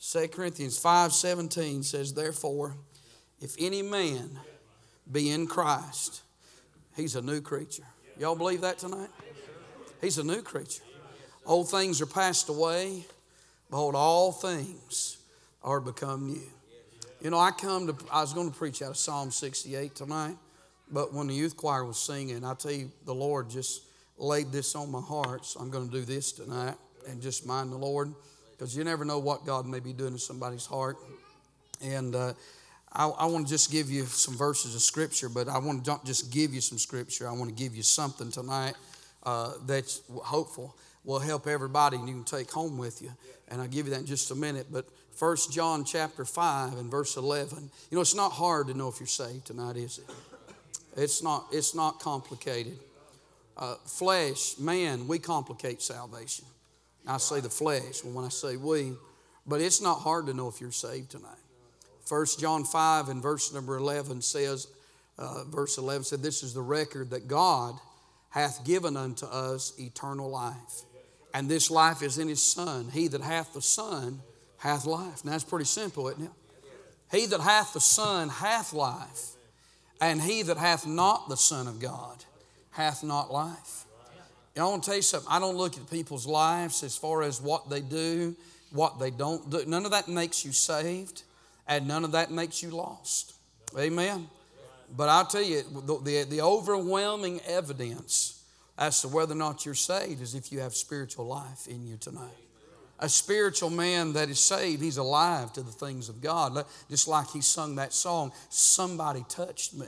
2 Corinthians 5:17 says, Therefore, if any man be in Christ, he's a new creature. Y'all believe that tonight? He's a new creature. Old things are passed away. Behold, all things are become new. You know, I come to, I was going to preach out of Psalm 68 tonight, but when the youth choir was singing, I tell you, the Lord just laid this on my heart, so I'm going to do this tonight and just mind the Lord because you never know what God may be doing in somebody's heart. And uh, I, I want to just give you some verses of Scripture, but I want to just give you some Scripture. I want to give you something tonight uh, that's hopeful will help everybody and you can take home with you. And I'll give you that in just a minute. But First John chapter 5 and verse 11. You know, it's not hard to know if you're saved tonight, is it? It's not, it's not complicated. Uh, flesh, man, we complicate salvation. I say the flesh when I say we, but it's not hard to know if you're saved tonight. First John 5 and verse number 11 says, uh, verse 11 said, This is the record that God hath given unto us eternal life. And this life is in his Son. He that hath the Son hath life. Now that's pretty simple, isn't it? He that hath the Son hath life, and he that hath not the Son of God hath not life. I want to tell you something. I don't look at people's lives as far as what they do, what they don't do. None of that makes you saved, and none of that makes you lost. Amen. But I'll tell you, the, the, the overwhelming evidence as to whether or not you're saved is if you have spiritual life in you tonight. A spiritual man that is saved, he's alive to the things of God. Just like he sung that song, Somebody Touched Me.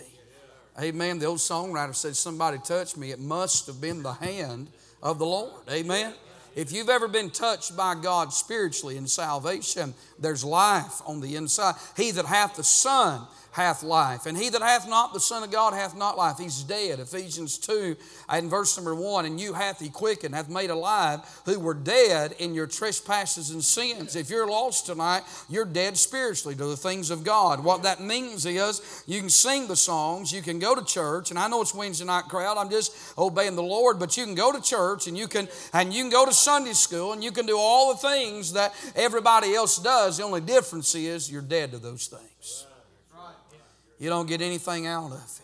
Amen. The old songwriter said, Somebody touched me. It must have been the hand of the Lord. Amen. If you've ever been touched by God spiritually in salvation, there's life on the inside. He that hath the Son hath life. And he that hath not the Son of God hath not life. He's dead. Ephesians 2 and verse number 1 And you hath he quickened, hath made alive, who were dead in your trespasses and sins. If you're lost tonight, you're dead spiritually to the things of God. What that means is you can sing the songs, you can go to church, and I know it's Wednesday night crowd, I'm just obeying the Lord, but you can go to church and you can and you can go to Sunday school and you can do all the things that everybody else does. The only difference is you're dead to those things. You don't get anything out of it.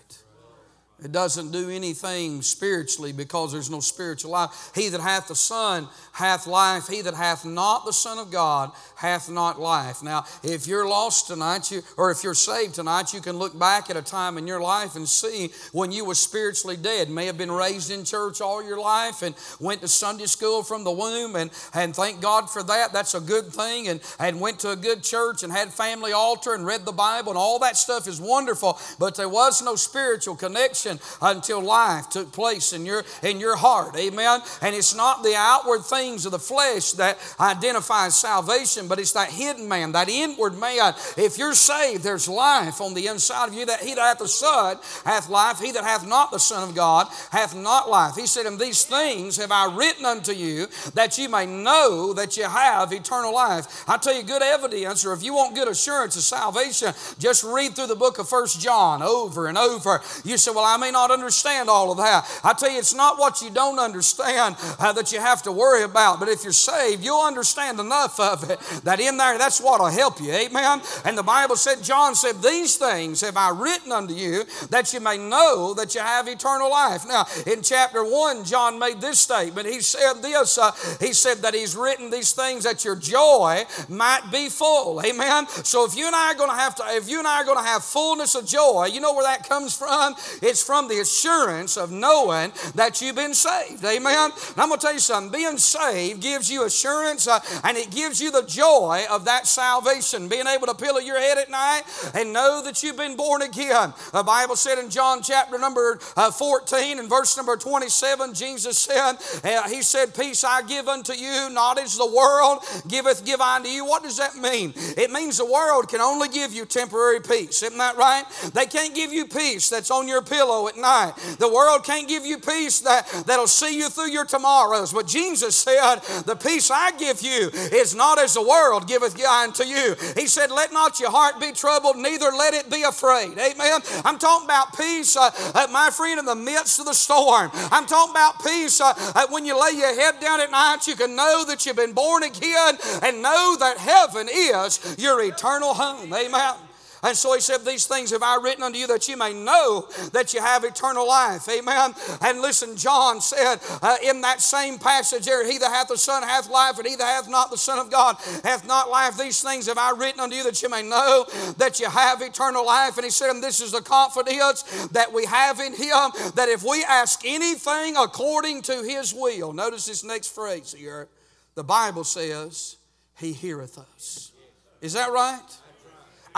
It doesn't do anything spiritually because there's no spiritual life. He that hath the Son hath life. He that hath not the Son of God hath not life. Now, if you're lost tonight, you, or if you're saved tonight, you can look back at a time in your life and see when you were spiritually dead. May have been raised in church all your life and went to Sunday school from the womb, and, and thank God for that. That's a good thing. And, and went to a good church and had family altar and read the Bible, and all that stuff is wonderful. But there was no spiritual connection until life took place in your in your heart. Amen. And it's not the outward things of the flesh that identifies salvation but it's that hidden man, that inward man. If you're saved, there's life on the inside of you. That he that hath the Son hath life. He that hath not the Son of God hath not life. He said, And these things have I written unto you that you may know that you have eternal life. I tell you, good evidence, or if you want good assurance of salvation, just read through the book of First John over and over. You say, Well, I may not understand all of that. I tell you, it's not what you don't understand uh, that you have to worry about, but if you're saved, you'll understand enough of it that in there, that's what'll help you. Amen. And the Bible said, John said, These things have I written unto you that you may know that you have eternal life. Now, in chapter 1, John made this statement. He said this, uh, he said that he's written these things that your joy might be full. Amen. So if you and I are going to have to, if you and I are going to have fullness of joy, you know where that comes from? It's from the assurance of knowing that you've been saved. Amen. And I'm going to tell you something. Being saved gives you assurance uh, and it gives you the joy of that salvation, being able to pillow your head at night and know that you've been born again. The Bible said in John chapter number uh, 14 and verse number 27, Jesus said, uh, He said, Peace I give unto you, not as the world giveth, give I unto you. What does that mean? It means the world can only give you temporary peace. Isn't that right? They can't give you peace that's on your pillow at night. The world can't give you peace that, that'll see you through your tomorrows. But Jesus said, The peace I give you is not as the world giveth unto you. He said, Let not your heart be troubled, neither let it be afraid. Amen. I'm talking about peace, uh, uh, my friend, in the midst of the storm. I'm talking about peace uh, uh, when you lay your head down at night, you can know that you've been born again and know that heaven is your eternal home. Amen. And so he said, These things have I written unto you that you may know that you have eternal life. Amen. And listen, John said uh, in that same passage there, He that hath the Son hath life, and he that hath not the Son of God hath not life. These things have I written unto you that you may know that you have eternal life. And he said, And this is the confidence that we have in Him, that if we ask anything according to His will, notice this next phrase here, the Bible says, He heareth us. Is that right?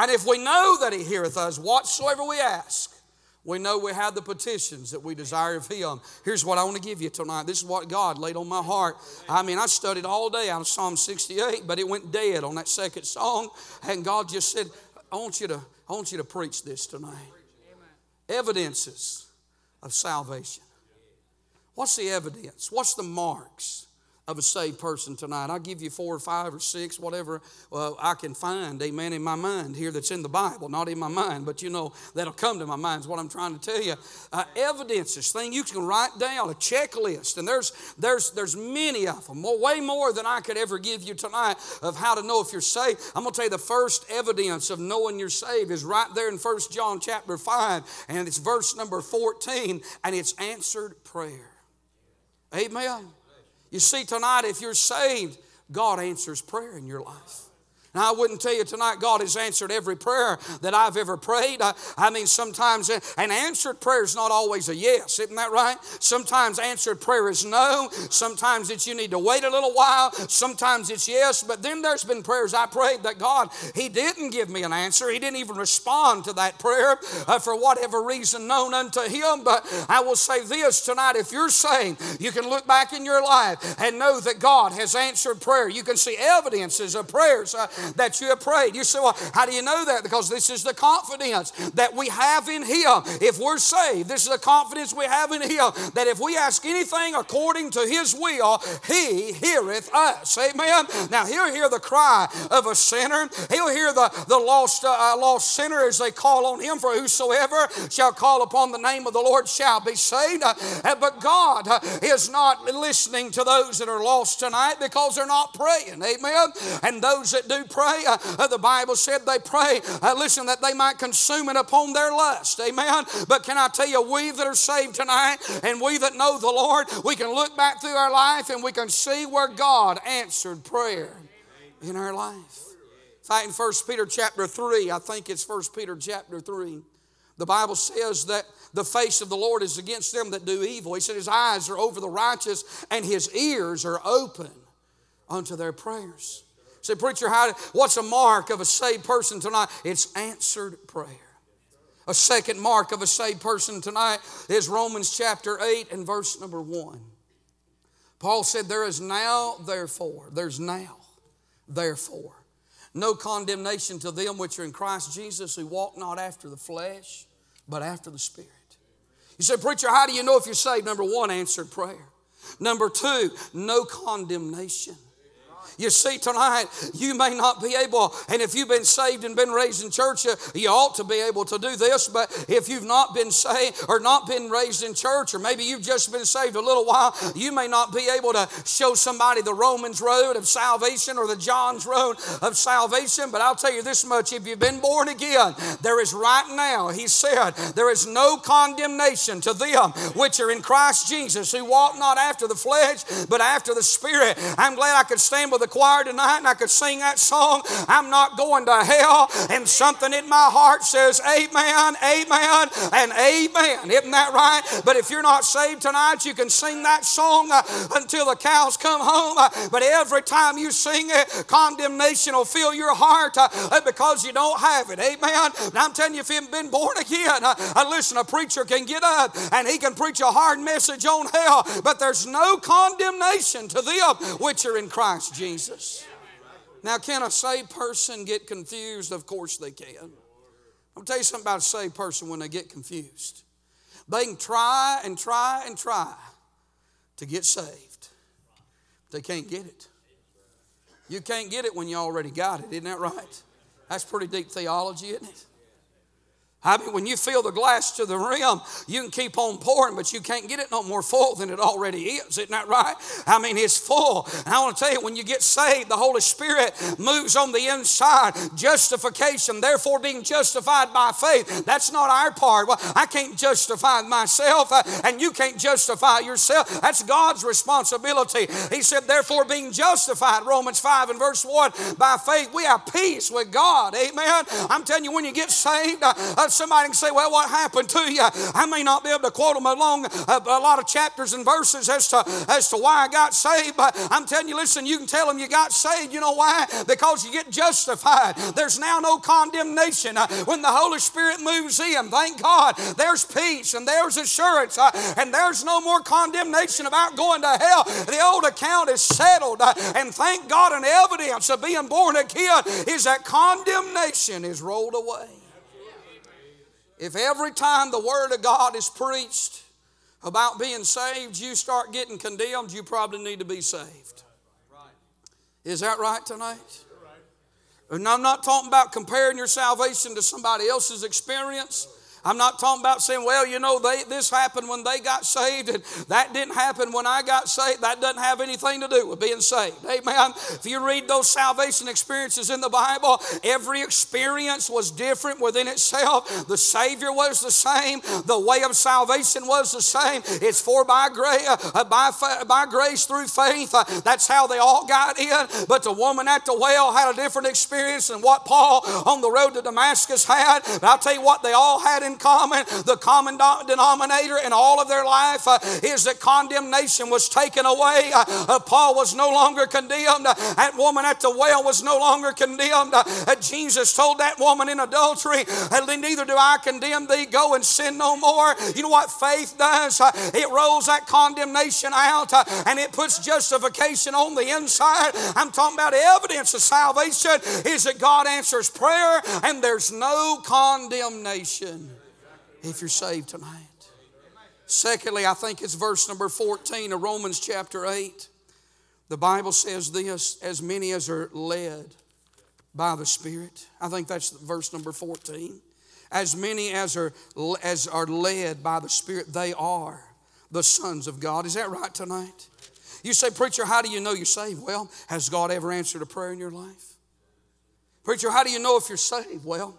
And if we know that He heareth us whatsoever we ask, we know we have the petitions that we desire of Him. Here's what I want to give you tonight. This is what God laid on my heart. I mean, I studied all day of Psalm 68, but it went dead on that second song. And God just said, I want you to, I want you to preach this tonight. Evidences of salvation. What's the evidence? What's the marks? Of a saved person tonight. I'll give you four or five or six, whatever uh, I can find, amen, in my mind here that's in the Bible, not in my mind, but you know, that'll come to my mind is what I'm trying to tell you. Uh, evidence, this thing you can write down, a checklist, and there's, there's, there's many of them, more, way more than I could ever give you tonight of how to know if you're saved. I'm going to tell you the first evidence of knowing you're saved is right there in First John chapter 5, and it's verse number 14, and it's answered prayer. Amen. You see, tonight, if you're saved, God answers prayer in your life. Now, I wouldn't tell you tonight God has answered every prayer that I've ever prayed. I, I, mean, sometimes an answered prayer is not always a yes, isn't that right? Sometimes answered prayer is no. Sometimes it's you need to wait a little while. Sometimes it's yes. But then there's been prayers I prayed that God, He didn't give me an answer. He didn't even respond to that prayer uh, for whatever reason known unto Him. But I will say this tonight if you're saved, you can look back in your life and know that God has answered prayer. You can see evidences of prayers. Uh, that you have prayed. You say, well, how do you know that? Because this is the confidence that we have in Him. If we're saved, this is the confidence we have in Him that if we ask anything according to His will, He heareth us. Amen. Now, He'll hear the cry of a sinner, He'll hear the, the lost, uh, lost sinner as they call on Him, for whosoever shall call upon the name of the Lord shall be saved. Uh, but God uh, is not listening to those that are lost tonight because they're not praying. Amen. And those that do pray. Uh, uh, the Bible said they pray, uh, listen, that they might consume it upon their lust. Amen. But can I tell you, we that are saved tonight and we that know the Lord, we can look back through our life and we can see where God answered prayer in our life. In fact, in 1 Peter chapter 3, I think it's 1 Peter chapter 3, the Bible says that the face of the Lord is against them that do evil. He said his eyes are over the righteous and his ears are open unto their prayers. Say, preacher, how, what's a mark of a saved person tonight? It's answered prayer. A second mark of a saved person tonight is Romans chapter 8 and verse number 1. Paul said, There is now, therefore, there's now, therefore, no condemnation to them which are in Christ Jesus who walk not after the flesh, but after the Spirit. You say, Preacher, how do you know if you're saved? Number one, answered prayer. Number two, no condemnation. You see, tonight, you may not be able, and if you've been saved and been raised in church, you, ought to be able to do this. But if you've not been saved or not been raised in church, or maybe you've just been saved a little while, you may not be able to show somebody the Romans road of salvation or the John's road of salvation. But I'll tell you this much if you've been born again, there is right now, he said, there is no condemnation to them which are in Christ Jesus who walk not after the flesh, but after the Spirit. I'm glad I could stand with the choir tonight and I could sing that song, I'm not going to hell. And something in my heart says, Amen, Amen, and Amen. Isn't that right? But if you're not saved tonight, you can sing that song uh, until the cows come home. Uh, but every time you sing it, condemnation will fill your heart uh, because you don't have it. Amen. And I'm telling you, if you've been born again, uh, uh, listen, a preacher can get up and he can preach a hard message on hell, but there's no condemnation to them which are in Christ Jesus. Jesus. Now, can a saved person get confused? Of course they can. I'll tell you something about a saved person when they get confused. They can try and try and try to get saved. They can't get it. You can't get it when you already got it, isn't that right? That's pretty deep theology, isn't it? I mean, when you fill the glass to the rim, you can keep on pouring, but you can't get it no more full than it already is. Isn't that right? I mean, it's full. And I want to tell you, when you get saved, the Holy Spirit moves on the inside. Justification, therefore, being justified by faith. That's not our part. Well, I can't justify myself, uh, and you can't justify yourself. That's God's responsibility. He said, therefore, being justified, Romans 5 and verse 1, by faith, we have peace with God. Amen. I'm telling you, when you get saved, uh, somebody can say, Well, what happened to you? I may not be able to quote them along a, a lot of chapters and verses as to, as to why I got saved, but I'm telling you, listen, you can tell them you got saved. You know why? Because you get justified. There's now no condemnation. Uh, when the Holy Spirit moves in, thank God, there's peace and there's assurance uh, and there's no more condemnation about going to hell. The old account is settled, uh, and thank God, an evidence of being born again is that condemnation is rolled away. If every time the Word of God is preached about being saved, you start getting condemned, you probably need to be saved. Is that right tonight? And I'm not talking about comparing your salvation to somebody else's experience. I'm not talking about saying, well, you know, they, this happened when they got saved, and that didn't happen when I got saved. That doesn't have anything to do with being saved. Amen. If you read those salvation experiences in the Bible, every experience was different within itself. The Savior was the same, the way of salvation was the same. It's for by grace, uh, by, by grace through faith. Uh, that's how they all got in. But the woman at the well had a different experience than what Paul on the road to Damascus had. But I'll tell you what, they all had in in common, the common denominator in all of their life uh, is that condemnation was taken away. Uh, uh Paul was no longer condemned. That woman at the well was no longer condemned. Jesus told that woman in adultery, Neither do I condemn thee. Go and sin no more. You know what faith does? It rolls that condemnation out and it puts justification on the inside. I'm talking about evidence of salvation is that God answers prayer and there's no condemnation if you're saved tonight. Secondly, I think it's verse number 14 of Romans chapter 8. The Bible says this as many as are led by the Spirit. I think that's verse number 14. As many as are, as are led by the Spirit, they are the sons of God. Is that right tonight? You say, Preacher, how do you know you're saved? Well, has God ever answered a prayer in your life? Preacher, how do you know if you're saved? Well,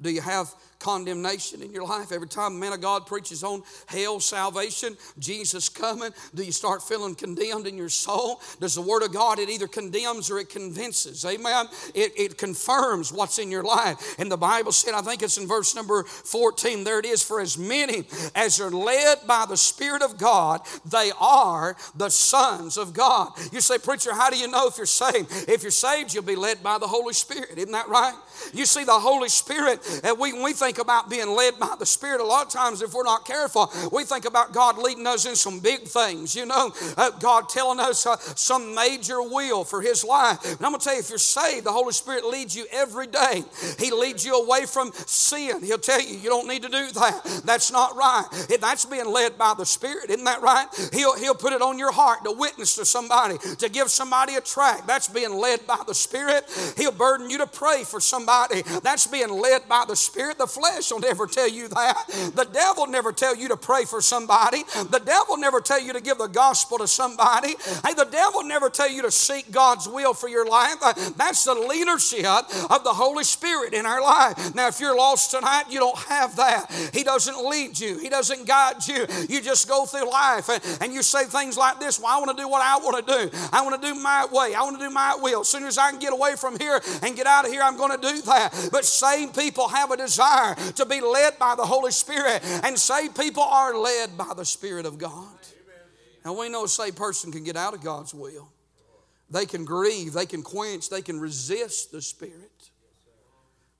do you have condemnation in your life. Every time a man of God preaches on hell, salvation, Jesus coming, do you start feeling condemned in your soul? Does the Word of God, it either condemns or it convinces? Amen. It, it confirms what's in your life. And the Bible said, I think it's in verse number 14, there it is, for as many as are led by the Spirit of God, they are the sons of God. You say, Preacher, how do you know if you're saved? If you're saved, you'll be led by the Holy Spirit. Isn't that right? You see, the Holy Spirit, and we, we think think about being led by the Spirit, a lot of times, if we're not careful, we think about God leading us in some big things, you know, uh, God telling us uh, some major will for His life. And I'm going to tell you, if you're saved, the Holy Spirit leads you every day. He leads you away from sin. He'll tell you, you don't need to do that. That's not right. That's being led by the Spirit, isn't that right? He'll, he'll put it on your heart to witness to somebody, to give somebody a tract. That's being led by the Spirit. He'll burden you to pray for somebody. That's being led by the Spirit. The flesh will never tell you that. The devil never tell you to pray for somebody. The devil never tell you to give the gospel to somebody. Hey, the devil never tell you to seek God's will for your life. That's the leadership of the Holy Spirit in our life. Now, if you're lost tonight, you don't have that. He doesn't lead you. He doesn't guide you. You just go through life and, and you say things like this, well, I want to do what I want to do. I want to do my way. I want to do my will. As soon as I can get away from here and get out of here, I'm going to do that. But same people have a desire desire to be led by the Holy Spirit. And saved people are led by the Spirit of God. Now we know a saved person can get out of God's will. They can grieve, they can quench, they can resist the Spirit.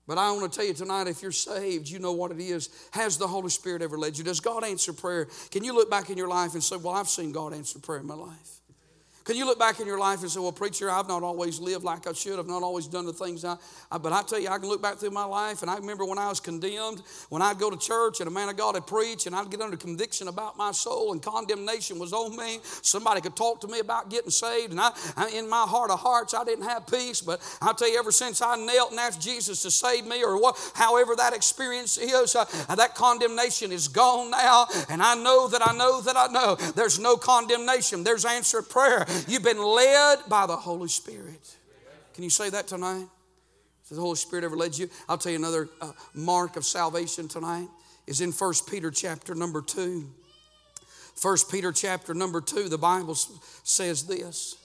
But I want to tell you tonight if you're saved, you know what it is. Has the Holy Spirit ever led you? Does God answer prayer? Can you look back in your life and say, Well, I've seen God answer prayer in my life? Can you look back in your life and say, well, preacher, I've not always lived like I should. I've not always done the things I, I, but I tell you, I can look back through my life and I remember when I was condemned, when I'd go to church and a man of God had preached and I'd get under conviction about my soul and condemnation was on me. Somebody could talk to me about getting saved and I, I in my heart of hearts, I didn't have peace. But I'll tell you, ever since I knelt and asked Jesus to save me or what, however that experience is, uh, that condemnation is gone now. And I know that I know that I know there's no condemnation. There's answered prayer. You've been led by the Holy Spirit. Can you say that tonight? Has the Holy Spirit ever led you? I'll tell you another uh, mark of salvation tonight is in 1 Peter chapter number 2. 1 Peter chapter number 2, the Bible says this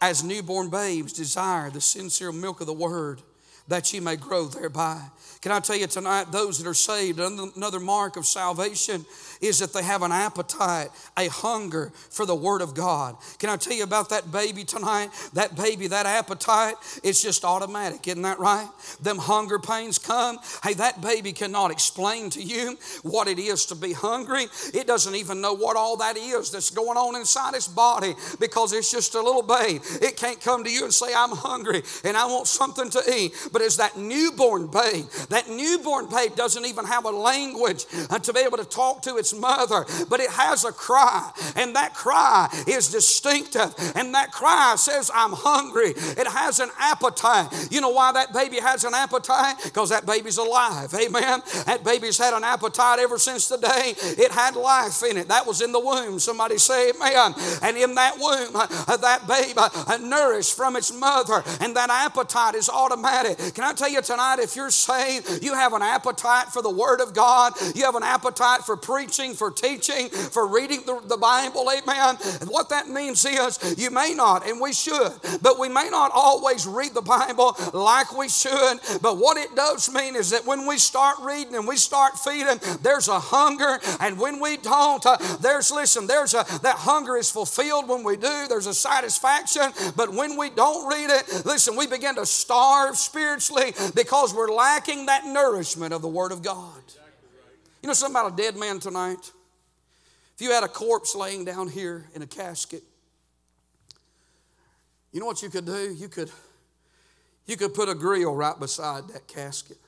As newborn babes desire the sincere milk of the word, that ye may grow thereby. Can I tell you tonight, those that are saved, another mark of salvation is that they have an appetite, a hunger for the Word of God. Can I tell you about that baby tonight? That baby, that appetite, it's just automatic, isn't that right? Them hunger pains come. Hey, that baby cannot explain to you what it is to be hungry. It doesn't even know what all that is that's going on inside its body because it's just a little babe. It can't come to you and say, I'm hungry and I want something to eat. But as that newborn babe, that newborn babe doesn't even have a language uh, to be able to talk to its mother, but it has a cry, and that cry is distinctive, and that cry says, I'm hungry. It has an appetite. You know why that baby has an appetite? Because that baby's alive. Amen. That baby's had an appetite ever since the day it had life in it. That was in the womb. Somebody say, Amen. And in that womb, uh, that baby uh, nourished from its mother, and that appetite is automatic. Can I tell you tonight, if you're saved, you have an appetite for the Word of God. You have an appetite for preaching, for teaching, for reading the, the Bible. Amen. What that means is you may not, and we should, but we may not always read the Bible like we should. But what it does mean is that when we start reading and we start feeding, there's a hunger. And when we don't, uh, there's, listen, there's a, that hunger is fulfilled when we do. There's a satisfaction. But when we don't read it, listen, we begin to starve spiritually because we're lacking that nourishment of the Word of God. You know something about a dead man tonight? If you had a corpse laying down here in a casket, you know what you could do? You could, you could put a grill right beside that casket.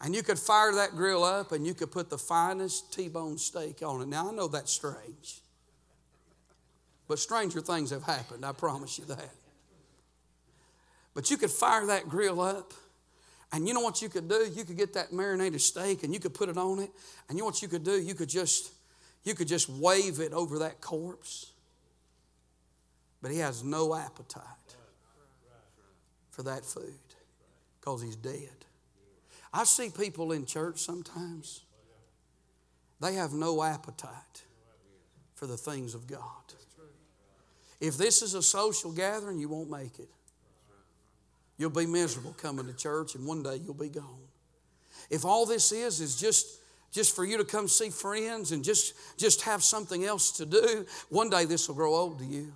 And you could fire that grill up and you could put the finest T bone steak on it. Now, I know that's strange, but stranger things have happened, I promise you that. But you could fire that grill up and you know what you could do? You could get that marinated steak and you could put it on it. And you know what you could do? You could just you could just wave it over that corpse. But he has no appetite for that food because he's dead. I see people in church sometimes, they have no appetite for the things of God. If this is a social gathering, you won't make it. You'll be miserable coming to church, and one day you'll be gone. If all this is is just just for you to come see friends and just just have something else to do, one day this will grow old to you.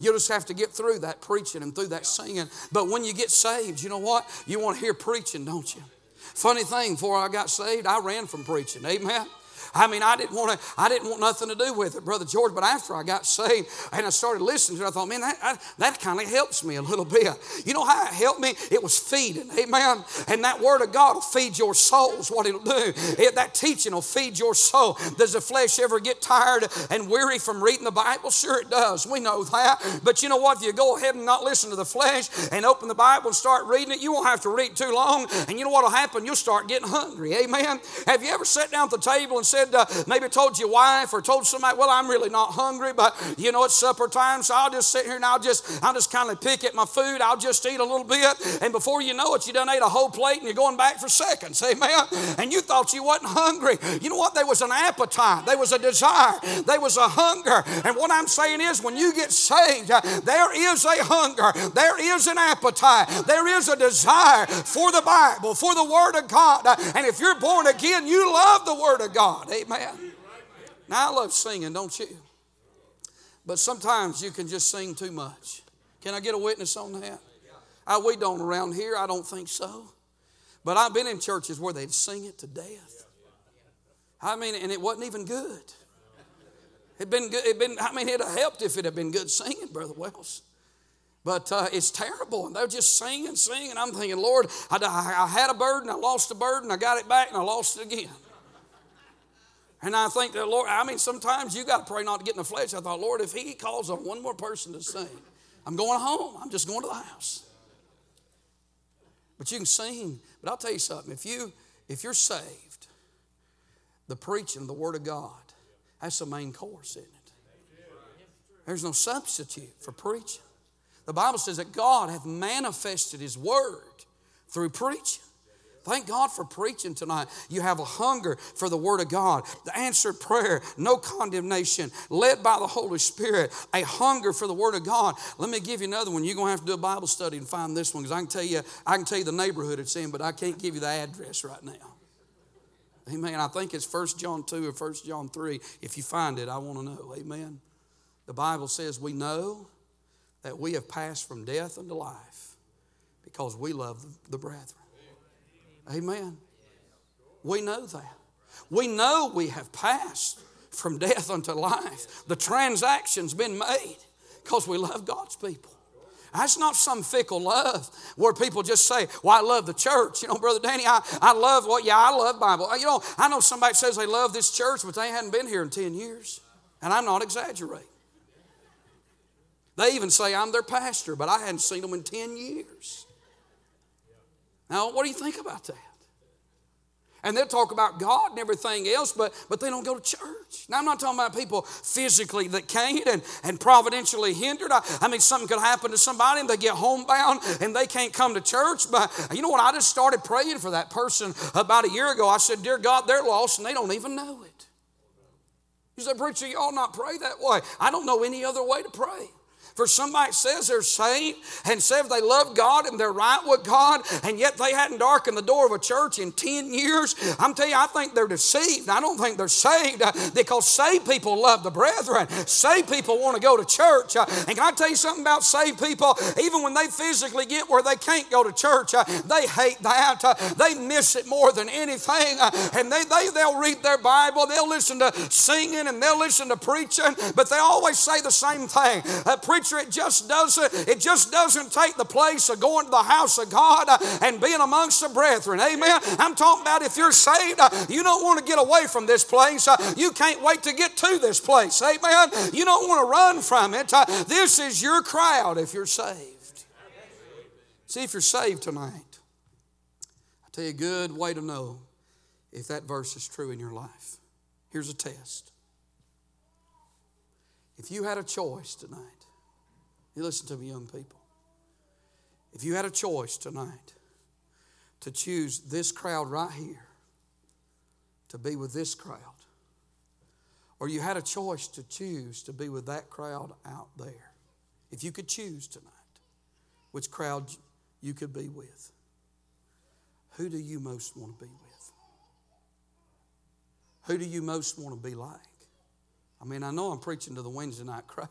You'll just have to get through that preaching and through that singing. But when you get saved, you know what? You want to hear preaching, don't you? Funny thing, before I got saved, I ran from preaching. Amen. I mean, I didn't want to, I didn't want nothing to do with it, Brother George. But after I got saved and I started listening to it, I thought, man, that, that, that kind of helps me a little bit. You know how it helped me? It was feeding, amen. And that word of God will feed your souls, what it'll do. It, that teaching will feed your soul. Does the flesh ever get tired and weary from reading the Bible? Sure it does. We know that. But you know what? If you go ahead and not listen to the flesh and open the Bible and start reading it, you won't have to read too long. And you know what will happen? You'll start getting hungry. Amen. Have you ever sat down at the table and said, uh, maybe told your wife or told somebody, well, I'm really not hungry, but you know, it's supper time, so I'll just sit here and I'll just, I'll just kind of pick at my food. I'll just eat a little bit. And before you know it, you done ate a whole plate and you're going back for seconds. Amen. And you thought you wasn't hungry. You know what? There was an appetite. There was a desire. There was a hunger. And what I'm saying is when you get saved, uh, there is a hunger. There is an appetite. There is a desire for the Bible, for the Word of God. Uh, and if you're born again, you love the Word of God. Amen. Now, I love singing, don't you? But sometimes you can just sing too much. Can I get a witness on that? I, we don't around here, I don't think so. But I've been in churches where they'd sing it to death. I mean, and it wasn't even good. It'd been good. It'd been, I mean, it'd have helped if it had been good singing, Brother Wells. But uh, it's terrible. And they're just singing, singing. I'm thinking, Lord, I, I, I had a burden, I lost a burden, I got it back, and I lost it again. And I think that, Lord, I mean, sometimes you got to pray not to get in the flesh. I thought, Lord, if He calls on one more person to sing, I'm going home. I'm just going to the house. But you can sing. But I'll tell you something. If you if you're saved, the preaching, of the Word of God, that's the main course, isn't it? There's no substitute for preaching. The Bible says that God hath manifested His Word through preaching. Thank God for preaching tonight. You have a hunger for the Word of God, the answered prayer, no condemnation, led by the Holy Spirit, a hunger for the Word of God. Let me give you another one. You're going to have to do a Bible study and find this one because I can tell you, I can tell you the neighborhood it's in, but I can't give you the address right now. Amen. I think it's 1 John 2 or 1 John 3. If you find it, I want to know. Amen. The Bible says we know that we have passed from death unto life because we love the brethren. Amen. We know that. We know we have passed from death unto life. The transaction's been made because we love God's people. That's not some fickle love where people just say, Well, I love the church. You know, Brother Danny, I, I love what, yeah, I love Bible. You know, I know somebody says they love this church, but they hadn't been here in 10 years. And I'm not exaggerating. They even say I'm their pastor, but I hadn't seen them in 10 years. Now, what do you think about that? And they'll talk about God and everything else, but, but they don't go to church. Now, I'm not talking about people physically that can't and, and providentially hindered. I, I mean, something could happen to somebody and they get homebound and they can't come to church. But you know what? I just started praying for that person about a year ago. I said, Dear God, they're lost and they don't even know it. You said, Preacher, ought not pray that way. I don't know any other way to pray. For somebody says they're saved and says they love God and they're right with God, and yet they hadn't darkened the door of a church in 10 years. I'm telling you, I think they're deceived. I don't think they're saved uh, because saved people love the brethren. Saved people want to go to church. Uh, and can I tell you something about saved people? Even when they physically get where they can't go to church, uh, they hate that. They miss it more than anything. And they, they, they'll read their Bible, they'll listen to singing, and they'll listen to preaching, but they always say the same thing. Preach preacher, it just doesn't, it just doesn't take the place of going to the house of God uh, and being amongst the brethren. Amen. I'm talking about if you're saved, uh, you don't want to get away from this place. Uh, you can't wait to get to this place. Amen. You don't want to run from it. This is your crowd if you're saved. See if you're saved tonight. I'll tell you a good way to know if that verse is true in your life. Here's a test. If you had a choice tonight, you listen to me, young people. If you had a choice tonight to choose this crowd right here to be with this crowd, or you had a choice to choose to be with that crowd out there, if you could choose tonight which crowd you could be with, who do you most want to be with? Who do you most want to be like? I mean, I know I'm preaching to the Wednesday night crowd.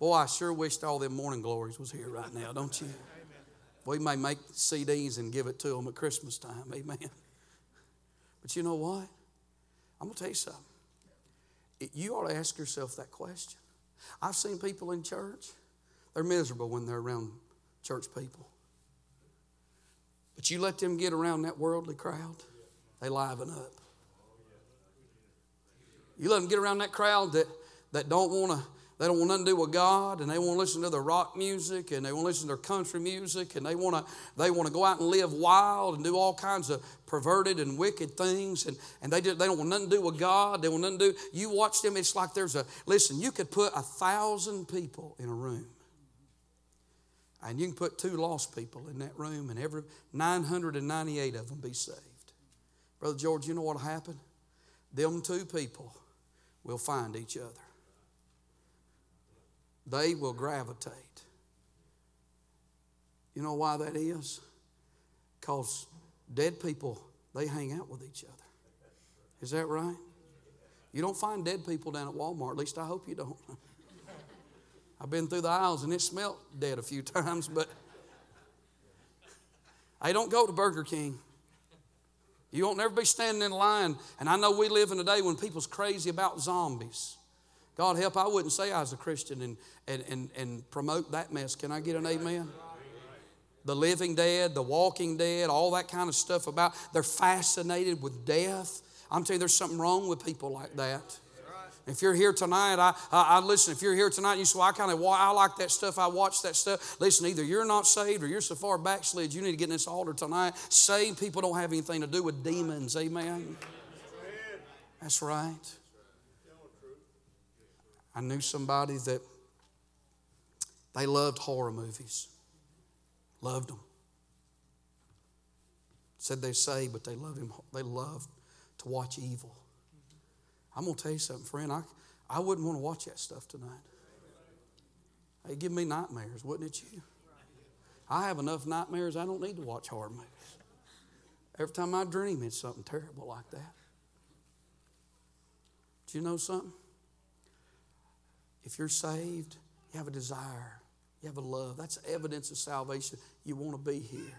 Boy, I sure wished all them morning glories was here right now, don't you? We may make CDs and give it to them at Christmas time. Amen. But you know what? I'm going to tell you something. You ought to ask yourself that question. I've seen people in church, they're miserable when they're around church people. But you let them get around that worldly crowd, they liven up. You let them get around that crowd that, that don't want to they don't want nothing to do with God, and they want to listen to their rock music, and they want to listen to their country music, and they want to they want to go out and live wild and do all kinds of perverted and wicked things, and, and they, they don't want nothing to do with God. They want nothing to do. You watch them, it's like there's a listen. You could put a thousand people in a room, and you can put two lost people in that room, and every 998 of them be saved. Brother George, you know what'll happen? Them two people will find each other they will gravitate. You know why that is? Because dead people, they hang out with each other. Is that right? You don't find dead people down at Walmart, at least I hope you don't. I've been through the aisles and it smelled dead a few times, but I don't go to Burger King. You won't never be standing in line. And I know we live in a day when people's crazy about zombies. God help, I wouldn't say I was a Christian and, and, and, and promote that mess. Can I get an amen? The living dead, the walking dead, all that kind of stuff about, they're fascinated with death. I'm telling you, there's something wrong with people like that. If you're here tonight, I, I, I, listen. If you're here tonight, you say, "I kind of, I like that stuff. I watch that stuff." Listen, either you're not saved or you're so far backslid. You need to get in this altar tonight. Saved people don't have anything to do with demons. Amen. That's right. I knew somebody that they loved horror movies. Loved them. Said they say, but they love him. They love to watch evil. I'm to tell you something, friend. I, I wouldn't want to watch that stuff tonight. Hey, give me nightmares, wouldn't it you? I have enough nightmares, I don't need to watch horror movies. Every time I dream, it's something terrible like that. Do you know something? If you're saved, you have a desire, you have a love. That's evidence of salvation. You want to be here,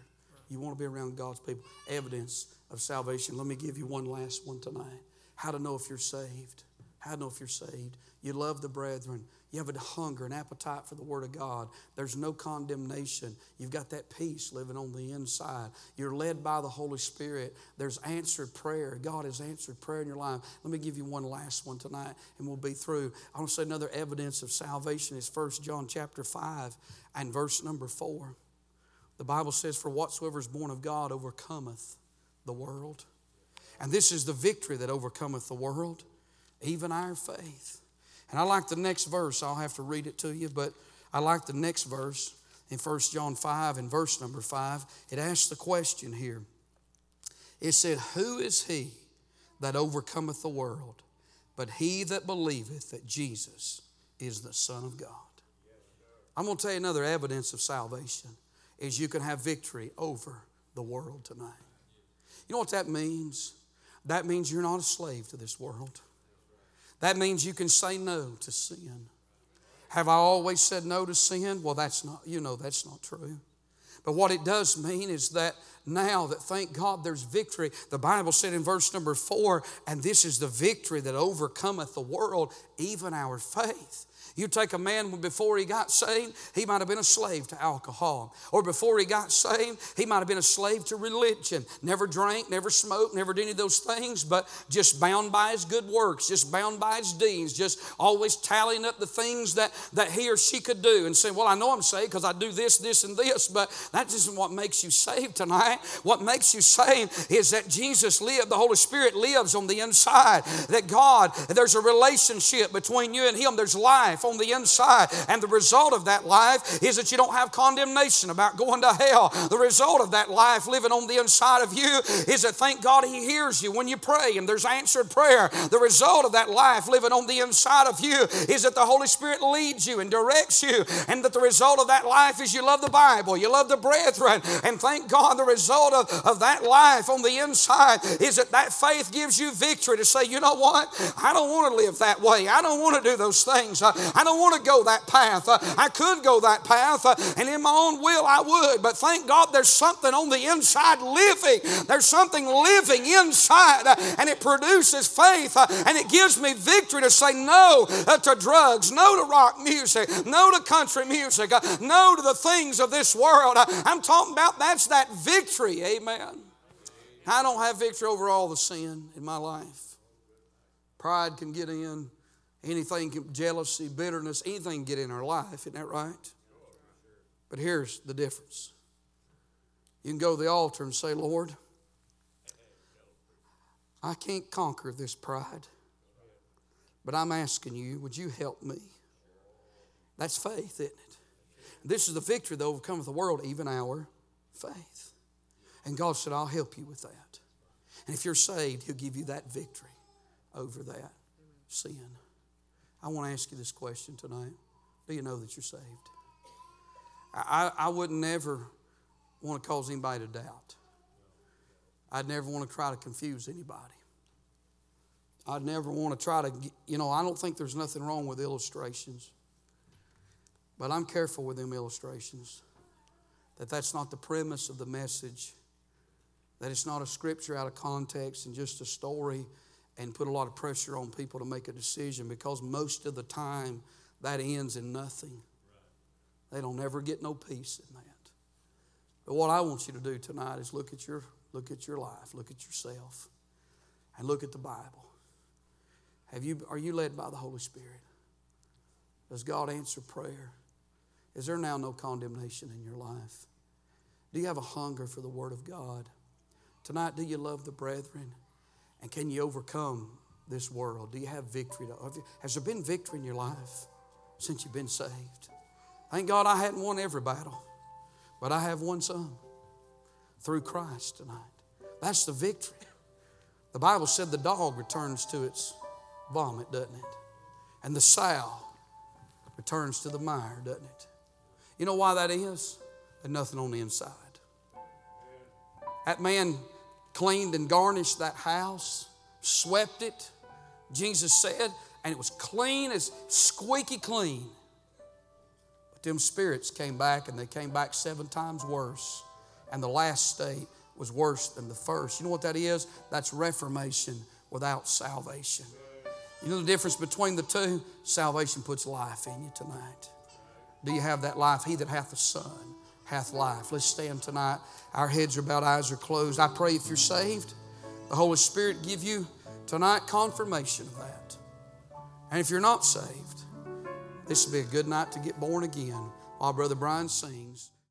you want to be around God's people. Evidence of salvation. Let me give you one last one tonight how to know if you're saved. How to know if you're saved. You love the brethren. You have a hunger, an appetite for the Word of God. There's no condemnation. You've got that peace living on the inside. You're led by the Holy Spirit. There's answered prayer. God has answered prayer in your life. Let me give you one last one tonight, and we'll be through. I want to say another evidence of salvation is 1 John chapter 5 and verse number 4. The Bible says, For whatsoever is born of God overcometh the world. And this is the victory that overcometh the world, even our faith. And I like the next verse. I'll have to read it to you, but I like the next verse in 1 John 5 and verse number 5. It asks the question here. It said, Who is he that overcometh the world, but he that believeth that Jesus is the Son of God? I'm going to tell you another evidence of salvation is you can have victory over the world tonight. You know what that means? that means you're not a slave to this world. That means you can say no to sin. Have I always said no to sin? Well, that's not, you know, that's not true. But what it does mean is that now that thank God there's victory, the Bible said in verse number four, and this is the victory that overcometh the world, even our faith. You take a man before he got saved, he might have been a slave to alcohol. Or before he got saved, he might have been a slave to religion. Never drank, never smoked, never did any of those things, but just bound by his good works, just bound by his deeds, just always tallying up the things that, that he or she could do and saying, Well, I know I'm saved because I do this, this, and this, but that isn't what makes you saved tonight. What makes you saved is that Jesus lived, the Holy Spirit lives on the inside, that God, there's a relationship between you and him, there's life life on the inside. And the result of that life is that you don't have condemnation about going to hell. The result of that life living on the inside of you is that thank God He hears you when you pray and there's answered prayer. The result of that life living on the inside of you is that the Holy Spirit leads you and directs you. And that the result of that life is you love the Bible, you love the brethren. And thank God the result of, of that life on the inside is that that faith gives you victory to say, you know what? I don't want to live that way. I don't want to do those things. I don't want to go that path. Uh, I could go that path, uh, and in my own will I would. But thank God there's something on the inside living. There's something living inside, uh, and it produces faith, and it gives me victory to say no to drugs, no to rock music, no to country music, no to the things of this world. I'm talking about that's that victory. Amen. I don't have victory over all the sin in my life. Pride can get in. Anything, jealousy, bitterness, anything get in our life, isn't that right? But here's the difference. You can go to the altar and say, Lord, I can't conquer this pride, but I'm asking you, would you help me? That's faith, isn't it? This is the victory that overcometh the world, even our faith. And God said, I'll help you with that. And if you're saved, He'll give you that victory over that sin. I want to ask you this question tonight. Do you know that you're saved? I, I would never want to cause anybody to doubt. I'd never want to try to confuse anybody. I'd never want to try to, you know, I don't think there's nothing wrong with illustrations. But I'm careful with them illustrations. That that's not the premise of the message. That it's not a scripture out of context and just a story and put a lot of pressure on people to make a decision because most of the time that ends in nothing. They don't ever get no peace in that. But what I want you to do tonight is look at your look at your life, look at yourself, and look at the Bible. Have you are you led by the Holy Spirit? Does God answer prayer? Is there now no condemnation in your life? Do you have a hunger for the Word of God? Tonight, do you love the brethren? And can you overcome this world? Do you have victory? Has there been victory in your life since you've been saved? Thank God I hadn't won every battle, but I have won some through Christ tonight. That's the victory. The Bible said the dog returns to its vomit, doesn't it? And the sow returns to the mire, doesn't it? You know why that is? There's nothing on the inside. That man cleaned and garnished that house, swept it, Jesus said, and it was clean as squeaky clean. But them spirits came back and they came back seven times worse. And the last state was worse than the first. You know what that is? That's reformation without salvation. You know the difference between the two? Salvation puts life in you tonight. Do you have that life? He that hath the Son hath life. Let's stand tonight. Our heads are bowed, eyes are closed. I pray if you're saved, the Holy Spirit give you tonight confirmation of that. And if you're not saved, this will be a good night to get born again while Brother Brian sings.